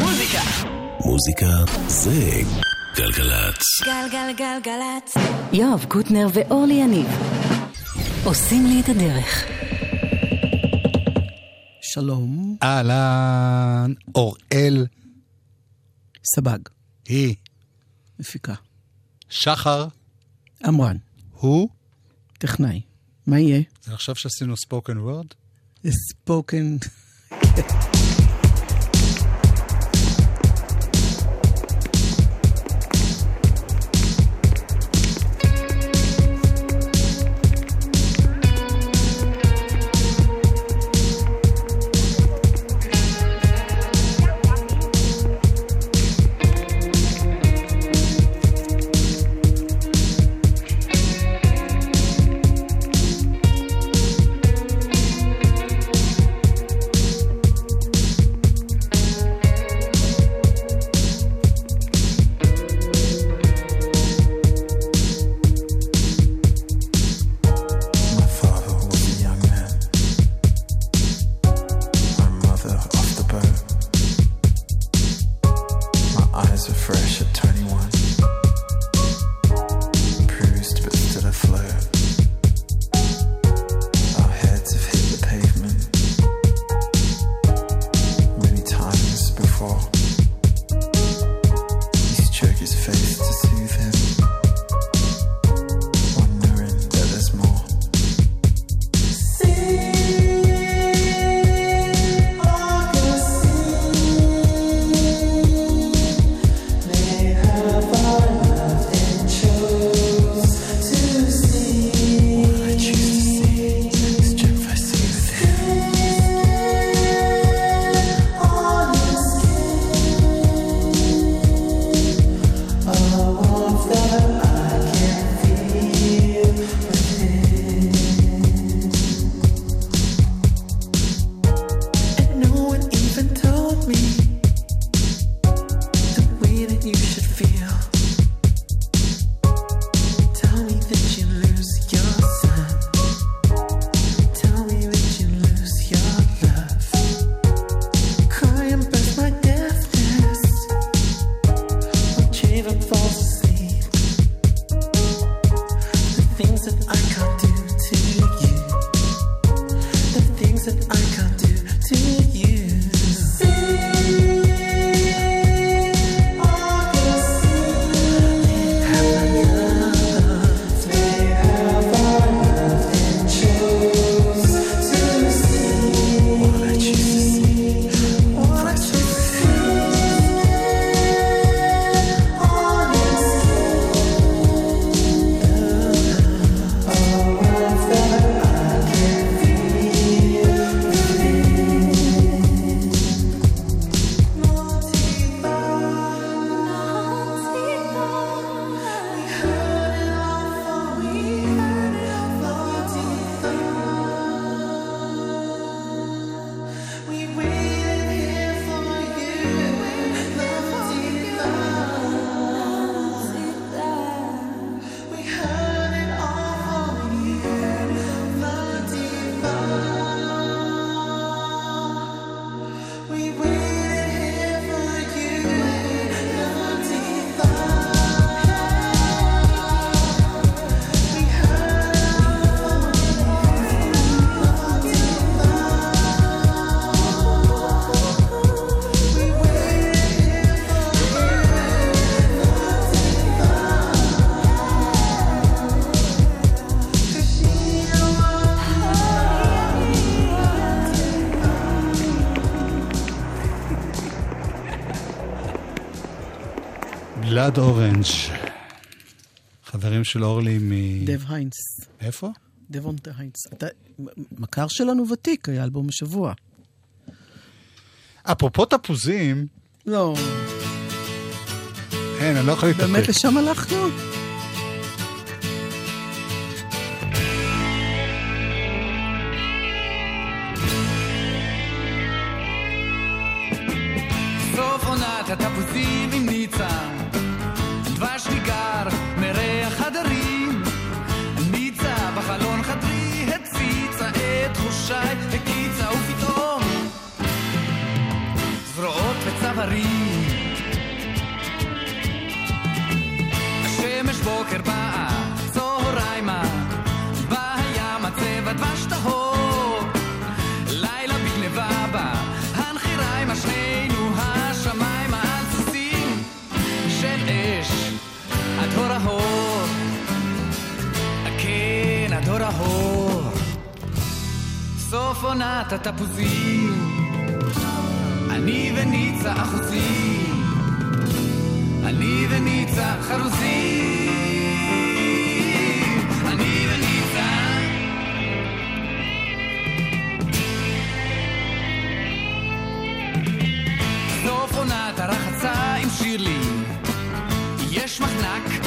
מוזיקה. מוזיקה זה גלגלצ. גלגלגלגלצ. יואב קוטנר ואורלי יניב עושים לי את הדרך. שלום. אהלן, אוראל. סבג. היא. מפיקה. שחר. עמרן. הוא. טכנאי. מה יהיה? זה עכשיו שעשינו ספוקן וורד? ספוקן... גלעד אורנג', חברים של אורלי מ... דב היינס. איפה? דבון היינס. אתה מכר שלנו ותיק, היה אלבום השבוע. אפרופו תפוזים... לא. אין, אני לא יכול להתאפק. באמת לשם הלכנו? התפוזים המליצה, דבש את תחושיי, הקיצה ופתאום זרועות וצו הרים. השמש בוקר באה, צהריימה, בים הצבע דבש טהור. עונת התפוזים. אני וניצה אחוזים, אני וניצה חרוזים, אני וניצה. עונת הרחצה עם שירלי, יש מחנק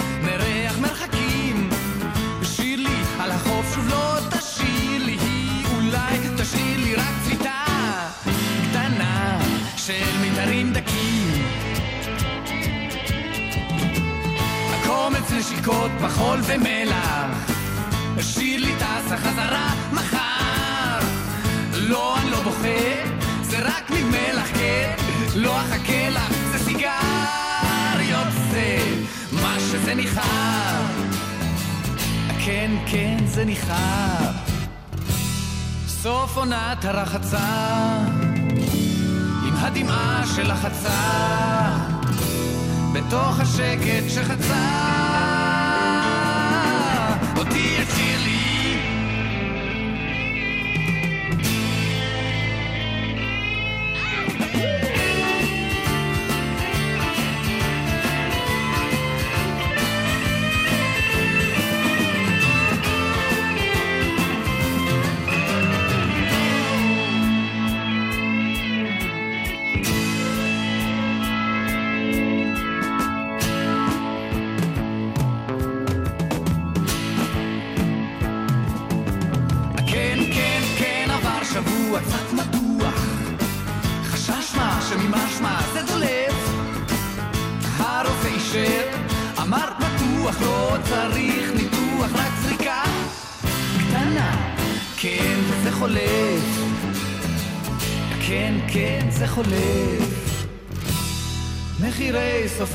נשיקות בחול ומלח, שיר לי טסה חזרה מחר. לא, אני לא בוכה, זה רק ממלח, כן, לא אחכה לך, זה סיגריות, זה מה שזה ניחר. כן, כן, זה ניחר. סוף עונת הרחצה, עם הדמעה של החצה, בתוך השקט שחצה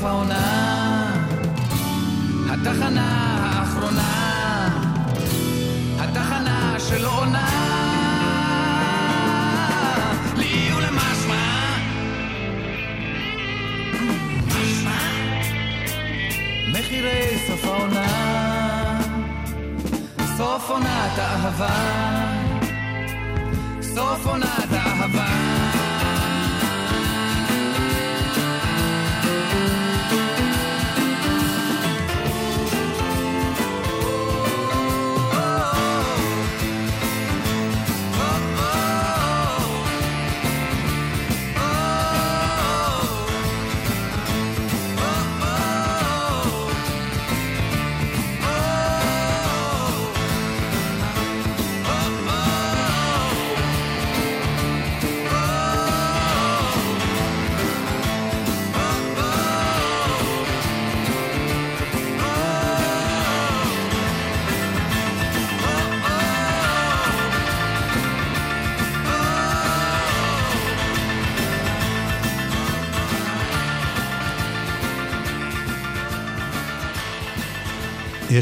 סוף העונה, התחנה האחרונה. התחנה של עונה מחירי סוף העונה. סוף עונת האהבה. סוף עונת האהבה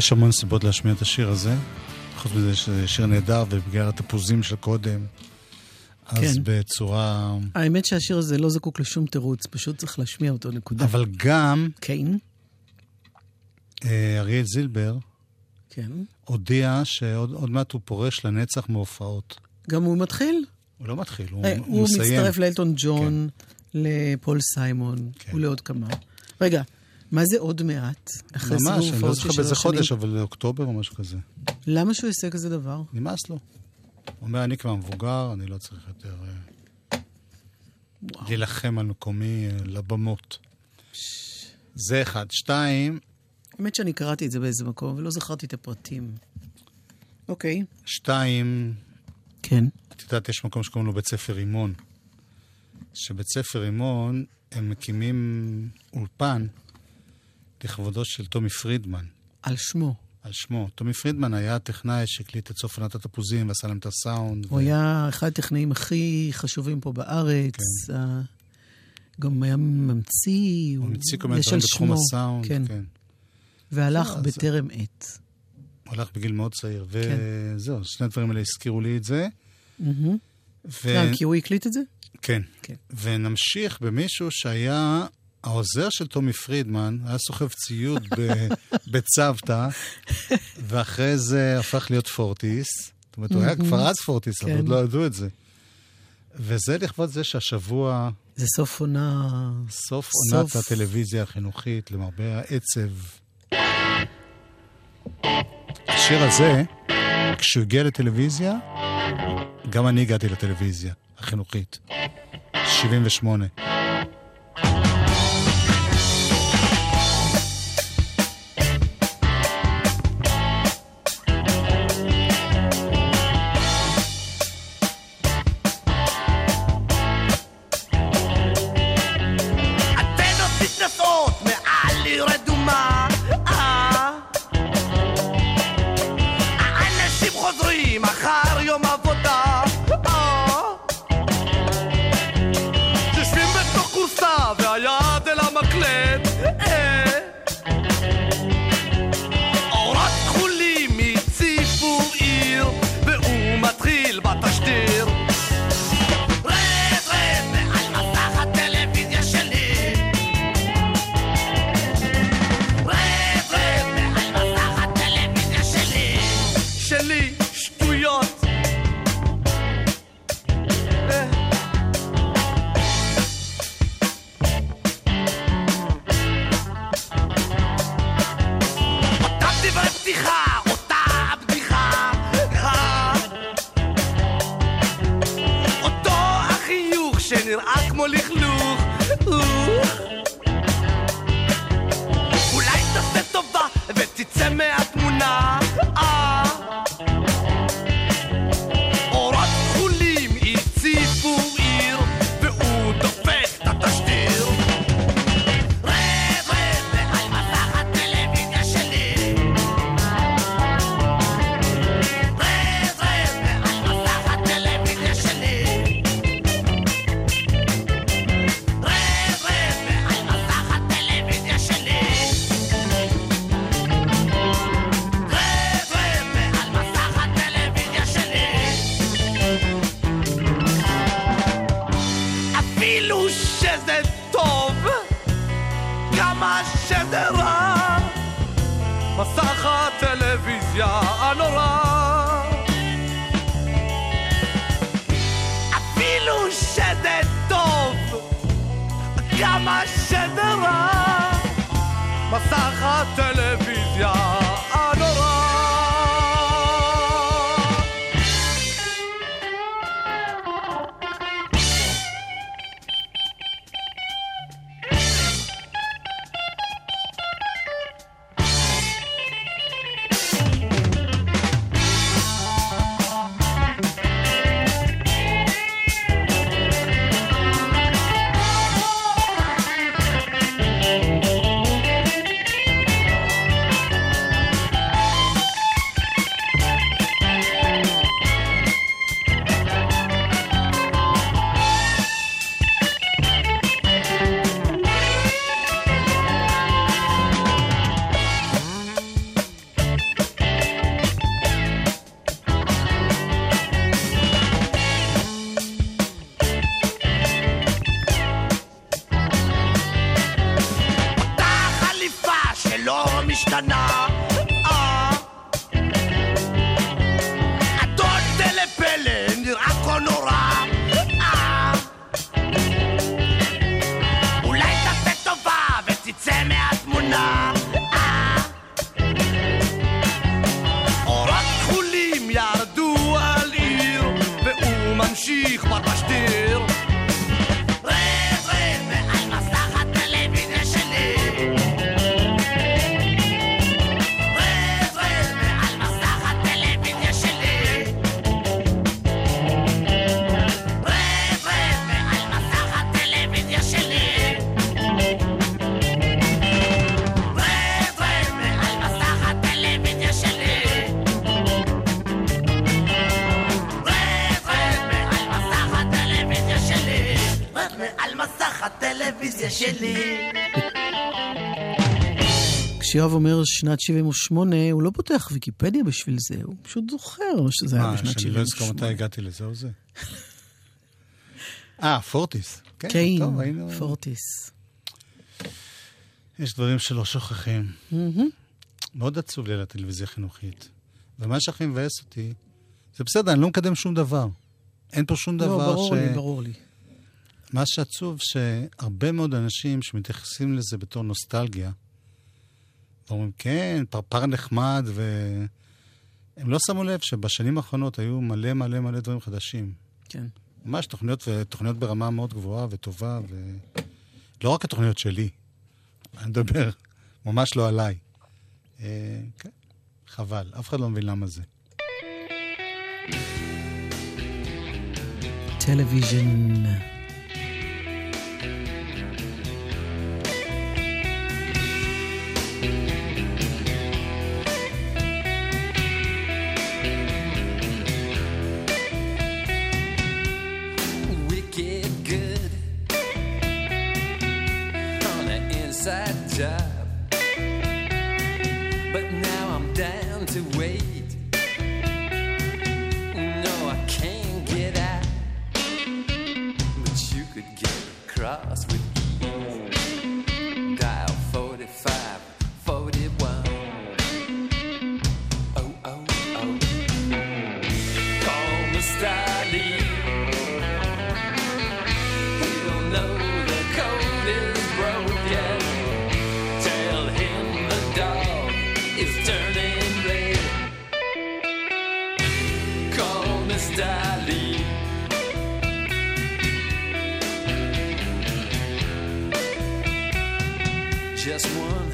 יש המון סיבות להשמיע את השיר הזה. חוץ מזה שזה שיר נהדר, ובגלל התפוזים של קודם, אז כן. בצורה... האמת שהשיר הזה לא זקוק לשום תירוץ, פשוט צריך להשמיע אותו, נקודה. אבל גם כן, אה, אריאל זילבר כן. הודיע שעוד עוד מעט הוא פורש לנצח מהופעות. גם הוא מתחיל. הוא לא מתחיל, הוא, אה, הוא הוא מסיים. מצטרף לאלטון ג'ון, לפול סיימון כן. ולעוד כמה. רגע, מה זה עוד מעט? אחרי סיבוב ממש, אני לא זוכר באיזה? חודש, אבל אוקטובר או משהו כזה. למה שהוא יעשה כזה דבר? נמאס לו. הוא אומר, אני כבר מבוגר, אני לא צריך יותר אה, להילחם על מקומי אה, לבמות. זה אחד. שתיים, האמת שאני קראתי את זה באיזה מקום, ולא זכרתי את הפרטים. אוקיי. שתיים, כן. את יודעת, יש מקום שקוראים לו בית ספר רימון. שבית ספר רימון, הם מקימים אולפן לכבודו של טומי פרידמן, על שמו. על שמו. טומי פרידמן היה הטכנאי שהקליט את סוף עונת התפוזים ועשה להם את הסאונד. הוא היה אחד הטכנאים הכי חשובים פה בארץ. כן. ה- גם היה ממציא. הוא המציא כל מיני דברים בתחום הסאונד, כן. כן. והלך אז- בטרם עת. הוא הלך בגיל מאוד צעיר, כן. וזהו, שני הדברים האלה הזכירו לי את זה. ו... גם כי הוא הקליט את זה? כן. כן. ונמשיך במישהו שהיה העוזר של טומי פרידמן, היה סוחב ציוד בצוותא, ואחרי זה הפך להיות פורטיס. זאת אומרת, הוא היה כבר אז פורטיס, אבל כן. עוד לא ידעו את זה. וזה לכבוד זה שהשבוע, זה סוף עונה... סוף עונת. הטלוויזיה החינוכית, למרבה העצב. השיר הזה, כשהוא הגיע לטלוויזיה, גם אני הגעתי לטלוויזיה החינוכית. 78. כשיואב אומר שנת 78, הוא לא פותח ויקיפדיה בשביל זה, הוא פשוט זוכר שזה היה מה, בשנת שאני לא אזכור 78. מתי הגעתי לזה או זה? אה, פורטיס. כן, כן, טוב, היינו... פורטיס. יש דברים שלא שוכחים. מאוד עצוב לי על הטלוויזיה החינוכית. ומה שהכי מבאס אותי, זה בסדר, אני לא מקדם שום דבר. אין פה שום לא, דבר ברור ש... לי, ברור לי. מה שעצוב, שהרבה מאוד אנשים שמתייחסים לזה בתור נוסטלגיה, ואומרים, כן, פרפר נחמד, והם לא שמו לב שבשנים האחרונות היו מלא מלא מלא דברים חדשים. כן. ממש תוכניות, תוכניות ברמה מאוד גבוהה וטובה, ולא רק התוכניות שלי, אני מדבר ממש לא עליי. אה, כן, חבל, אף אחד לא מבין למה זה. Television. trust with Just one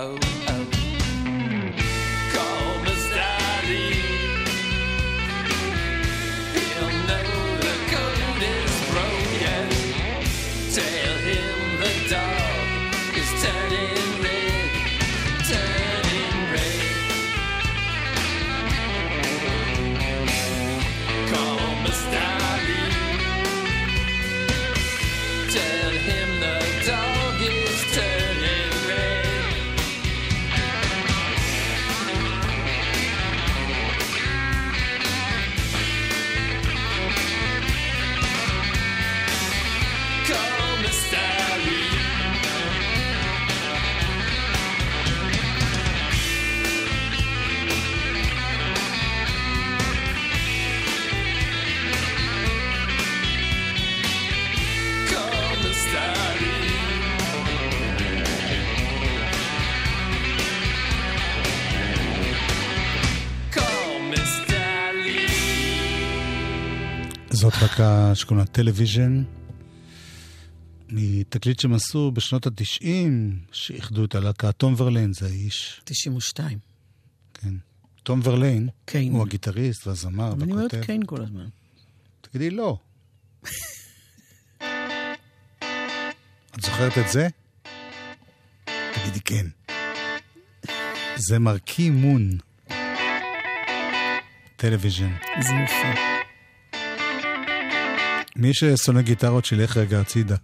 Oh, להקה שקוראים לה Television, מתקליט שהם עשו בשנות התשעים, שאיחדו את הלהקה. תום ורליין זה האיש. 92. כן. תום ורליין, קיין. הוא הגיטריסט והזמר והכותב. אני אומרת כן כל הזמן. תגידי לא. את זוכרת את זה? תגידי כן. זה Marquee Moon. טלוויז'ן. זה יפה. מי ששונא גיטרות שילך רגע הצידה.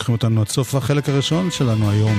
לוקחים אותנו עד סוף החלק הראשון שלנו היום.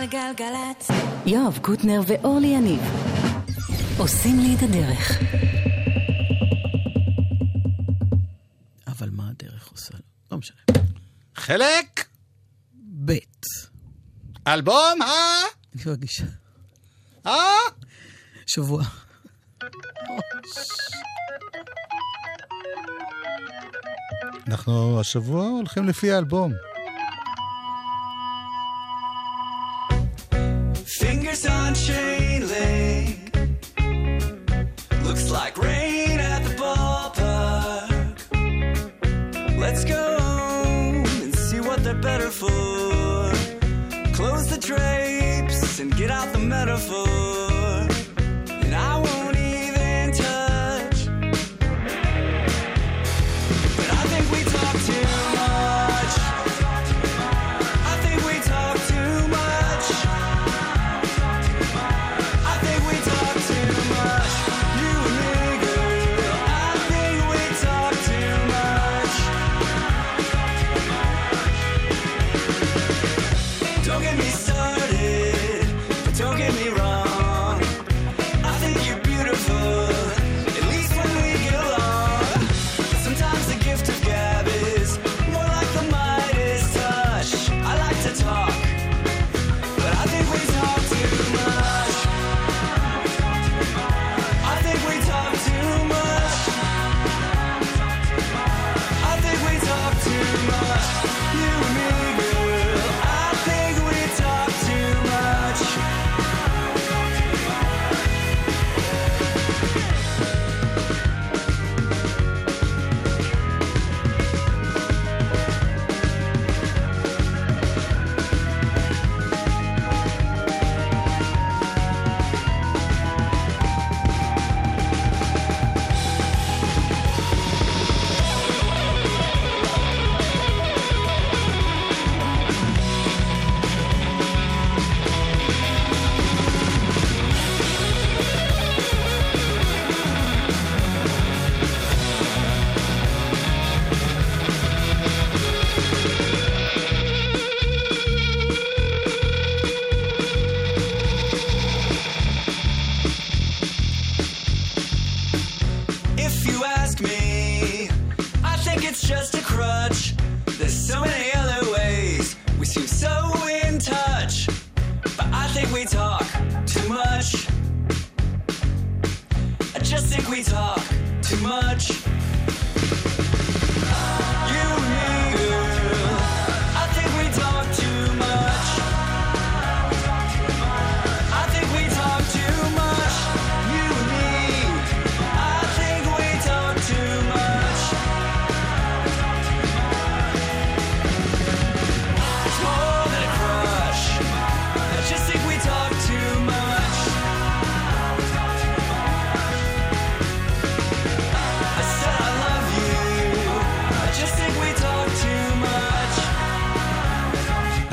גלגלגלגלצ. יואב קוטנר ואורלי יניב עושים לי את הדרך. אבל מה הדרך עושה? לא משנה. חלק ב'. אלבום ה... אני מרגישה. ה... שבוע. אנחנו השבוע הולכים לפי האלבום. Fingers on chain link. Looks like rain at the ballpark. Let's go and see what they're better for. Close the drapes and get out the metaphor.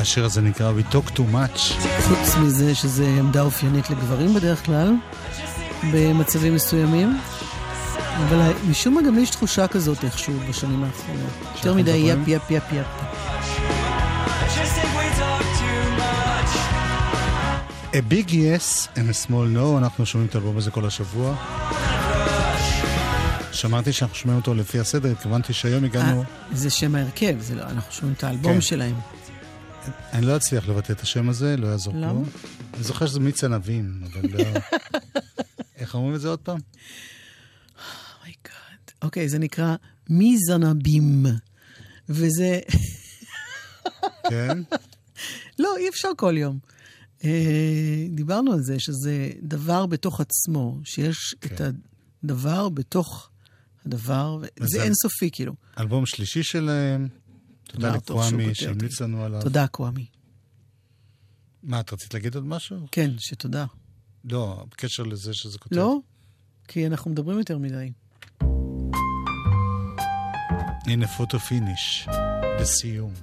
השיר הזה נקרא We Talk Too Much. חוץ מזה שזה עמדה אופיינית לגברים בדרך כלל, במצבים מסוימים. אבל משום מה גם יש תחושה כזאת איכשהו בשנים האחרונות. יותר מדי? יפ יפ יפ יפ. A Big Yes and a Small No, אנחנו שומעים את האלבום הזה כל השבוע. שמעתי שאנחנו שומעים אותו לפי הסדר, התכוונתי שהיום הגענו... אה, זה שם ההרכב, זה לא, אנחנו שומעים את האלבום כן. שלהם. אני לא אצליח לבטא את השם הזה, לא יעזור למה? כלום. אני זוכר שזה מיץ ענבים, אבל לא... איך אומרים את זה עוד פעם? Oh my God. אוקיי, זה נקרא mise en abyme. וזה... כן? לא, אי אפשר כל יום. אה, דיברנו על זה שזה דבר בתוך עצמו, שיש את הדבר בתוך הדבר, וזה- אינסופי כאילו. אלבום שלישי שלהם. תודה לקוואמי אותי. שהמליץ לנו עליו. תודה, קוואמי. מה, את רצית להגיד עוד משהו? כן, שתודה. לא, בקשר לזה שזה כותב. לא? כי אנחנו מדברים יותר מדי. הנה פוטו פיניש, לסיום.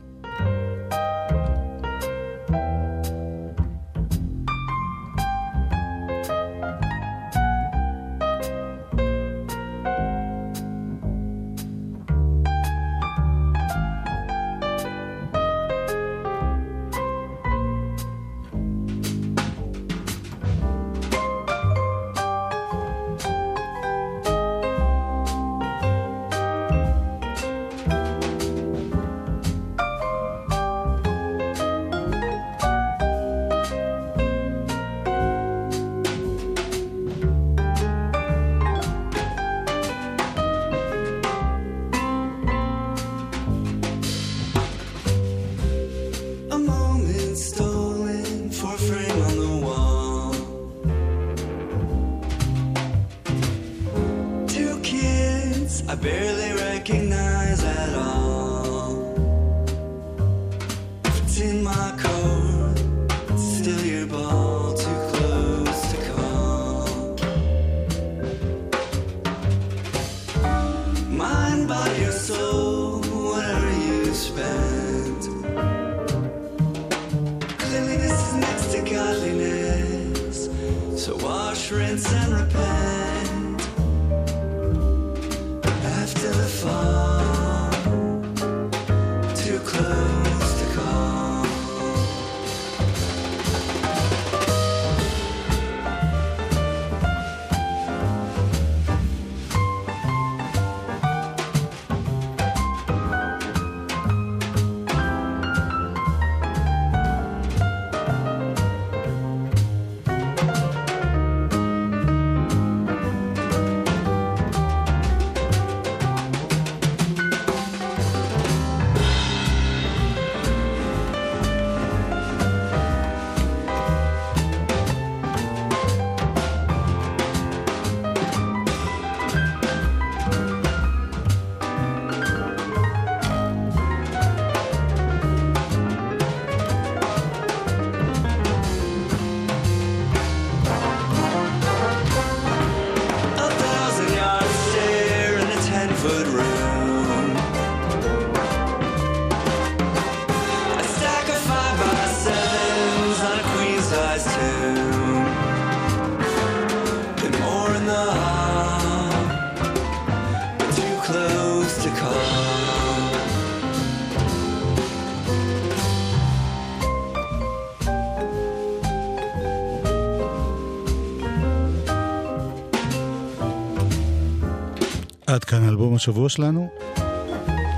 אלבום השבוע שלנו.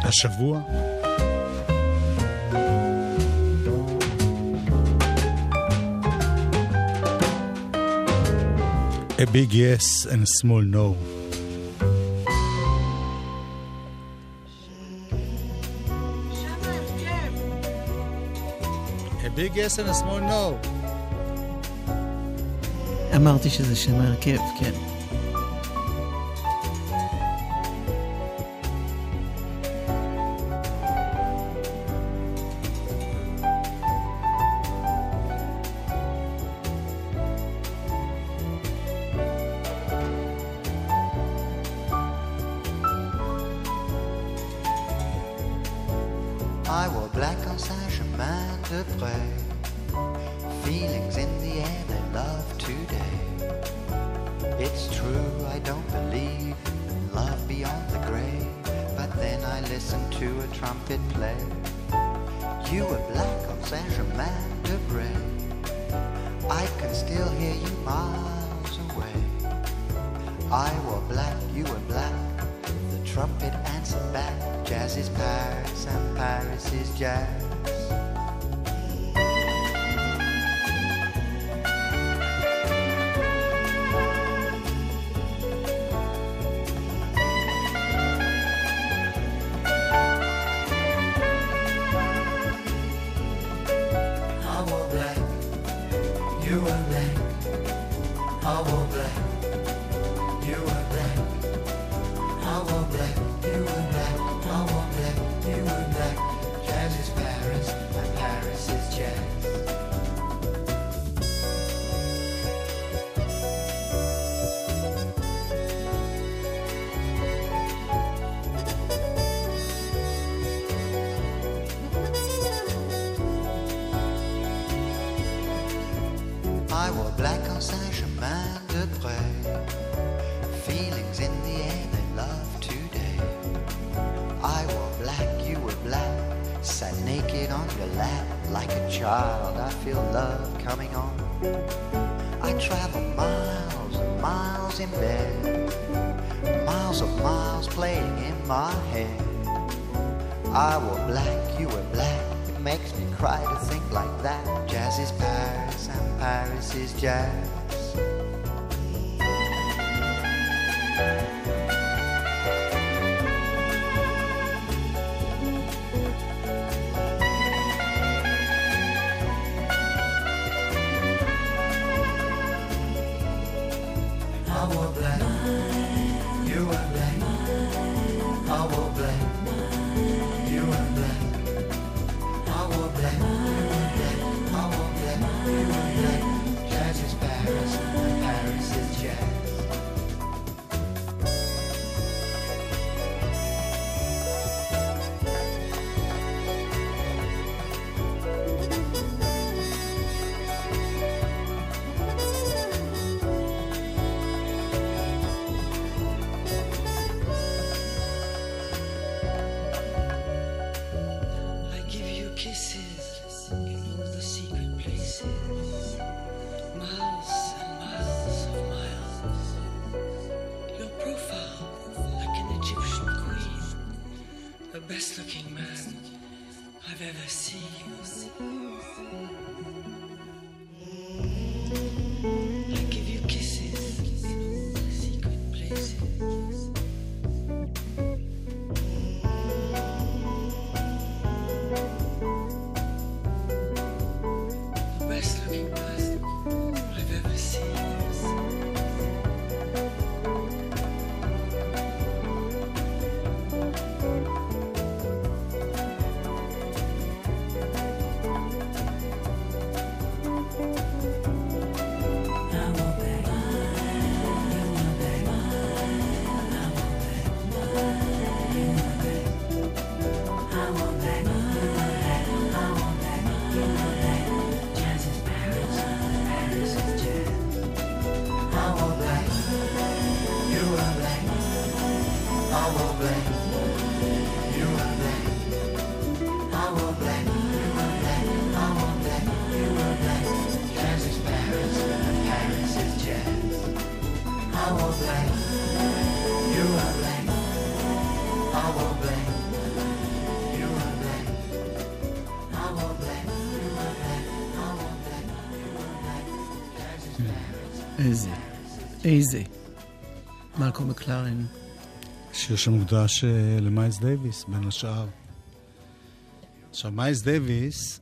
השבוע. A big yes and a small no. big yes and a small no. אמרתי שזה שם הרכב, כן. to a trumpet play. You were black on Saint-Germain de Bray. I can still hear you miles away. I wore black, you were black. The trumpet answered back. Jazz is Paris and Paris is jazz. our black. I've ever seen. איזה? מלקום מקלרן. שיר שמוקדש אה, למייס דייוויס, בין השאר. עכשיו, מייס דייוויס,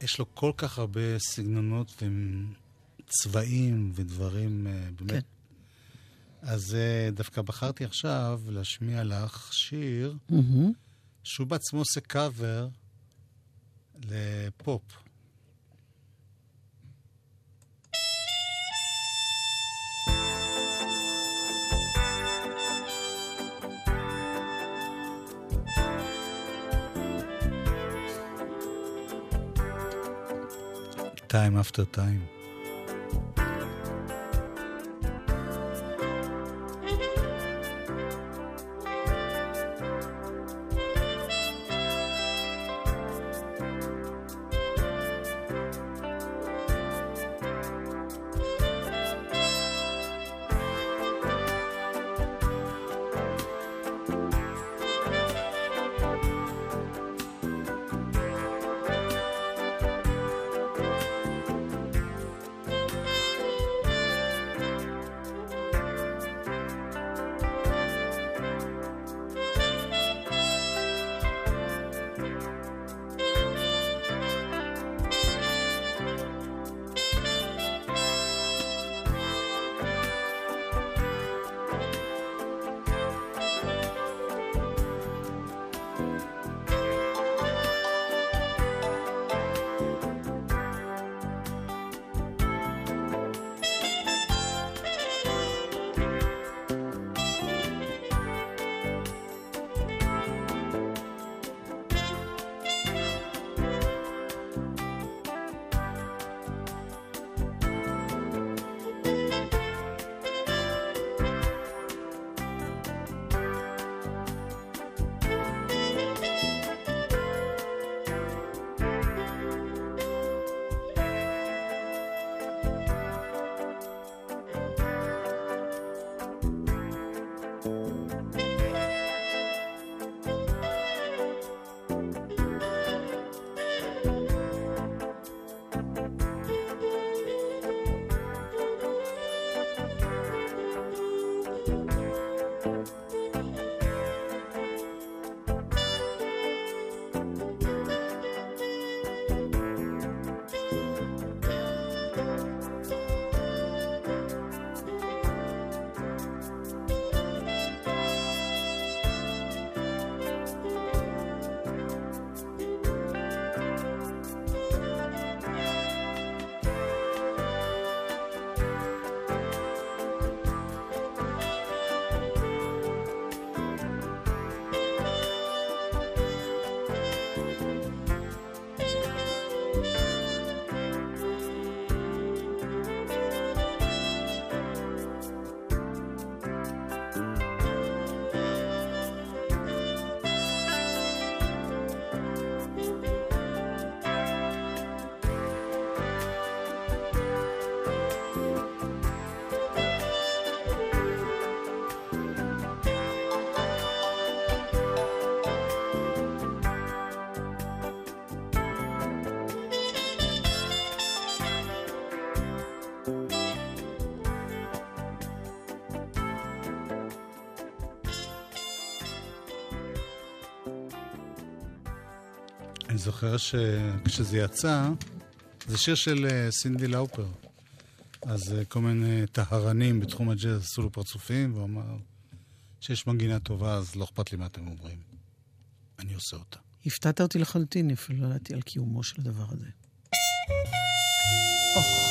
יש לו כל כך הרבה סגנונות וצבעים ודברים, אה, באמת. כן. אז אה, דווקא בחרתי עכשיו להשמיע לך שיר מהמם. שהוא בעצמו עושה קאבר לפופ. Time after time. אני זוכר שכשזה יצא, זה שיר של אה, סינדי לאופר. אז אה, כל מיני טהרנים בתחום הג'אז עשו לו פרצופים, והוא אמר שיש מנגינה טובה, אז לא אכפת לי מה אתם אומרים. אני עושה אותה. הפתעת אותי לחלוטין, אפילו לא ידעתי על קיומו של הדבר הזה. Thank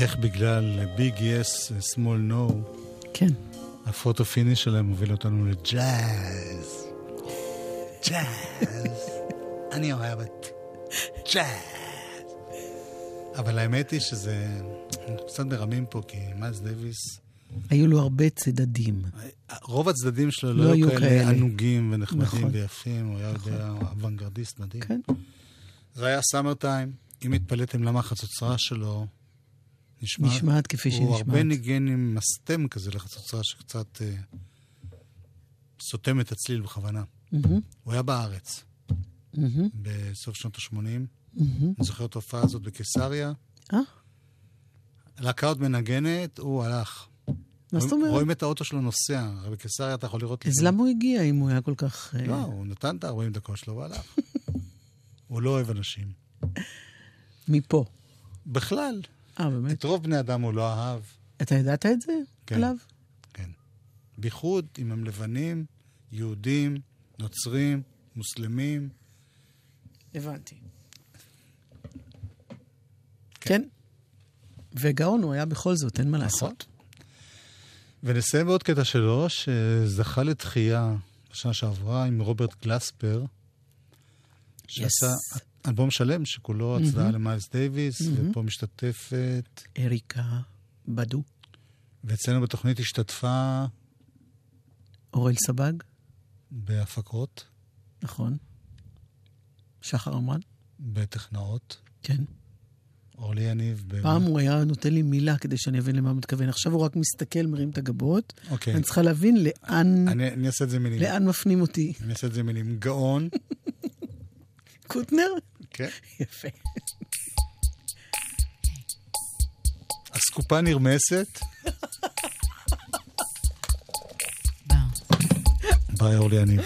איך בגלל Big Yes, Small No, כן. הפוטו פיניש שלהם מוביל אותנו לג'אז. ג'אז. אני אוהבת ג'אז. אבל האמת היא שזה... קצת מרמים פה, כי מיילס דייוויס, היו לו הרבה צדדים. רוב הצדדים שלו לא לא היו כאלה כאלה. ענוגים ונחמדים נכון. ויפים, הוא היה יודע, אוונגרדיסט מדהים. כן. זה היה סאמר טיים, אם התפלאתם למה החצוצרה שלו נשמעת, נשמעת כפי הוא שנשמעת. הרבה ניגן עם מסתם כזה לחצוצרה שקצת אה, סותם את הצליל בכוונה. מהמם, הוא היה בארץ מהמם, בסוף שנות ה-80, מהמם. אני זוכר את ההופעה הזאת בקיסריה. אה? להקה עוד מנגנת, הוא הלך. מה זאת אומרת? רואים את האוטו שלו נוסע, הרי בקיסריה אתה יכול לראות... אז למה הוא הגיע אם הוא היה כל כך... אה, לא, הוא נתן את ה-40 דקות שלו והלך. הוא לא אוהב אנשים. מפה. בכלל. אה, באמת? את רוב בני אדם הוא לא אהב. אתה ידעת את זה כן. עליו? כן. בייחוד אם הם לבנים, יהודים, נוצרים, מוסלמים. הבנתי. כן. וגאון הוא היה בכל זאת, אין מה לעשות. ונסיים בעוד קטע שלו, שזכה לתחייה בשנה שעברה עם רוברט גלספר, שעשה אלבום שלם שכולו הצדעה למיילס דייוויס, ופה משתתפת, אריקה בדו, ואצלנו בתוכנית השתתפה אורל סבג, בהפקות, נכון. שחר עמרן, בטכנאות, כן. אורלי יניב. פעם הוא היה נותן לי מילה כדי שאני אבין למה הוא מתכוון. עכשיו הוא רק מסתכל, מרים את הגבות. אוקיי. אני צריכה להבין לאן, אני אני אעשה את זה מילים. לאן מפנים אותי. אני אעשה את זה מילים. גאון, קוטנר? כן. יפה. אסקופה נרמסת. ביי, אורלי יניב.